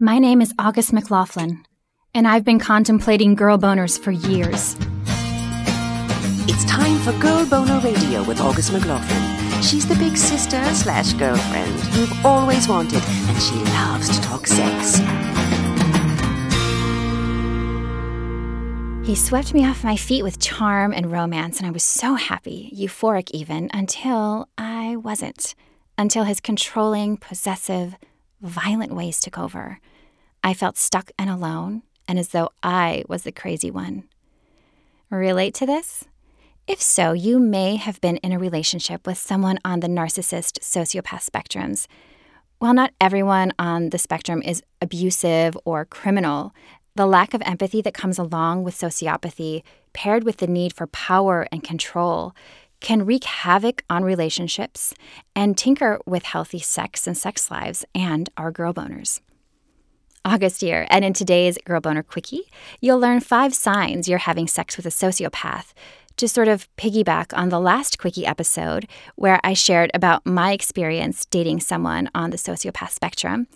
My name is August McLaughlin, and I've been contemplating girl boners for years. It's time for Girl Boner Radio with August McLaughlin. She's the big sister slash girlfriend you've always wanted, and she loves to talk sex. He swept me off my feet with charm and romance, and I was so happy, euphoric even, until I wasn't. Until his controlling, possessive, violent ways took over. I felt stuck and alone, and as though I was the crazy one. Relate to this? If so, you may have been in a relationship with someone on the narcissist sociopath spectrums. While not everyone on the spectrum is abusive or criminal, the lack of empathy that comes along with sociopathy, paired with the need for power and control, can wreak havoc on relationships and tinker with healthy sex and sex lives and our girl boners. August here, and in today's Girl Boner Quickie, you'll learn five signs you're having sex with a sociopath to sort of piggyback on the last Quickie episode where I shared about my experience dating someone on the sociopath spectrum,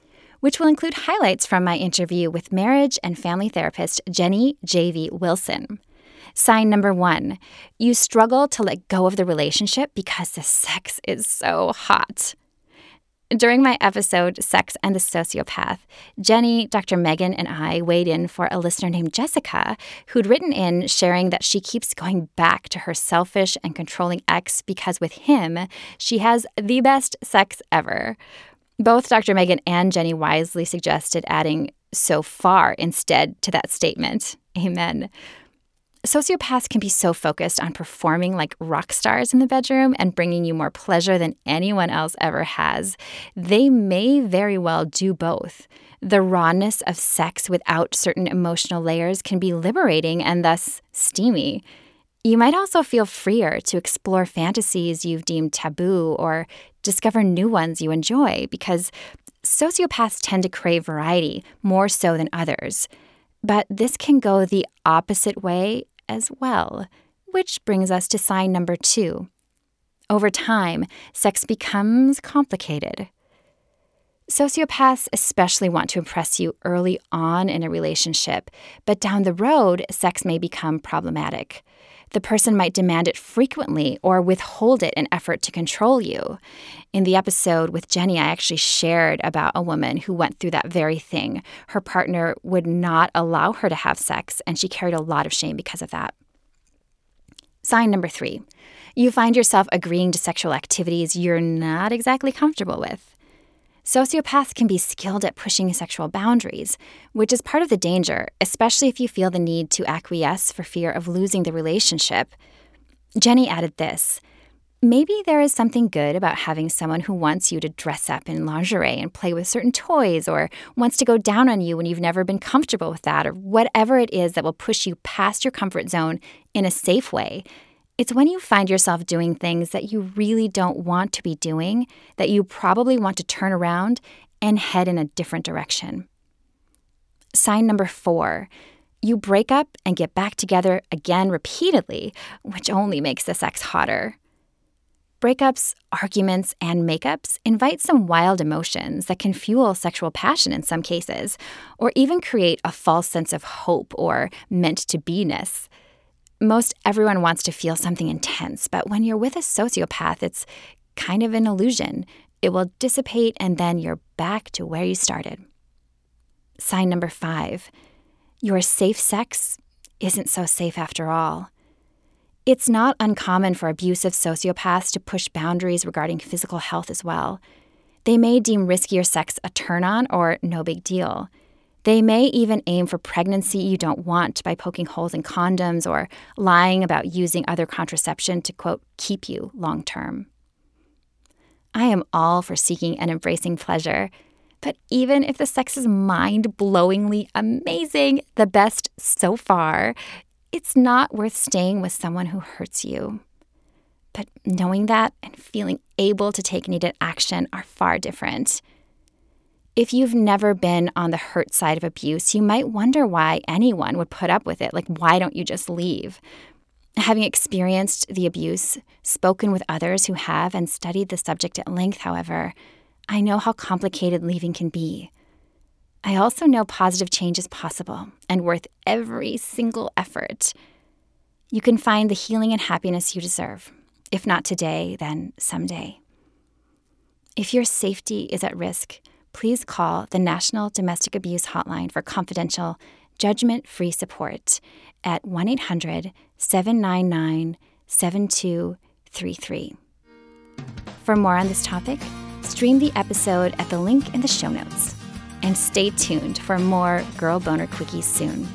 which will include highlights from my interview with marriage and family therapist Jenny J.V. Wilson. Sign number one you struggle to let go of the relationship because the sex is so hot. During my episode, Sex and the Sociopath, Jenny, Dr. Megan, and I weighed in for a listener named Jessica who'd written in sharing that she keeps going back to her selfish and controlling ex because with him, she has the best sex ever. Both Dr. Megan and Jenny wisely suggested adding so far instead to that statement. Amen. Sociopaths can be so focused on performing like rock stars in the bedroom and bringing you more pleasure than anyone else ever has. They may very well do both. The rawness of sex without certain emotional layers can be liberating and thus steamy. You might also feel freer to explore fantasies you've deemed taboo or discover new ones you enjoy because sociopaths tend to crave variety more so than others. But this can go the opposite way as well, which brings us to sign number two. Over time, sex becomes complicated. Sociopaths especially want to impress you early on in a relationship, but down the road, sex may become problematic. The person might demand it frequently or withhold it in effort to control you. In the episode with Jenny, I actually shared about a woman who went through that very thing. Her partner would not allow her to have sex, and she carried a lot of shame because of that. Sign number three you find yourself agreeing to sexual activities you're not exactly comfortable with. Sociopaths can be skilled at pushing sexual boundaries, which is part of the danger, especially if you feel the need to acquiesce for fear of losing the relationship. Jenny added this Maybe there is something good about having someone who wants you to dress up in lingerie and play with certain toys, or wants to go down on you when you've never been comfortable with that, or whatever it is that will push you past your comfort zone in a safe way. It's when you find yourself doing things that you really don't want to be doing that you probably want to turn around and head in a different direction. Sign number four you break up and get back together again repeatedly, which only makes the sex hotter. Breakups, arguments, and makeups invite some wild emotions that can fuel sexual passion in some cases, or even create a false sense of hope or meant to be ness. Most everyone wants to feel something intense, but when you're with a sociopath, it's kind of an illusion. It will dissipate and then you're back to where you started. Sign number five your safe sex isn't so safe after all. It's not uncommon for abusive sociopaths to push boundaries regarding physical health as well. They may deem riskier sex a turn on or no big deal. They may even aim for pregnancy you don't want by poking holes in condoms or lying about using other contraception to, quote, keep you long term. I am all for seeking and embracing pleasure, but even if the sex is mind blowingly amazing, the best so far, it's not worth staying with someone who hurts you. But knowing that and feeling able to take needed action are far different. If you've never been on the hurt side of abuse, you might wonder why anyone would put up with it. Like, why don't you just leave? Having experienced the abuse, spoken with others who have, and studied the subject at length, however, I know how complicated leaving can be. I also know positive change is possible and worth every single effort. You can find the healing and happiness you deserve. If not today, then someday. If your safety is at risk, please call the National Domestic Abuse Hotline for confidential, judgment free support at 1 800 799 7233. For more on this topic, stream the episode at the link in the show notes. And stay tuned for more Girl Boner Quickies soon.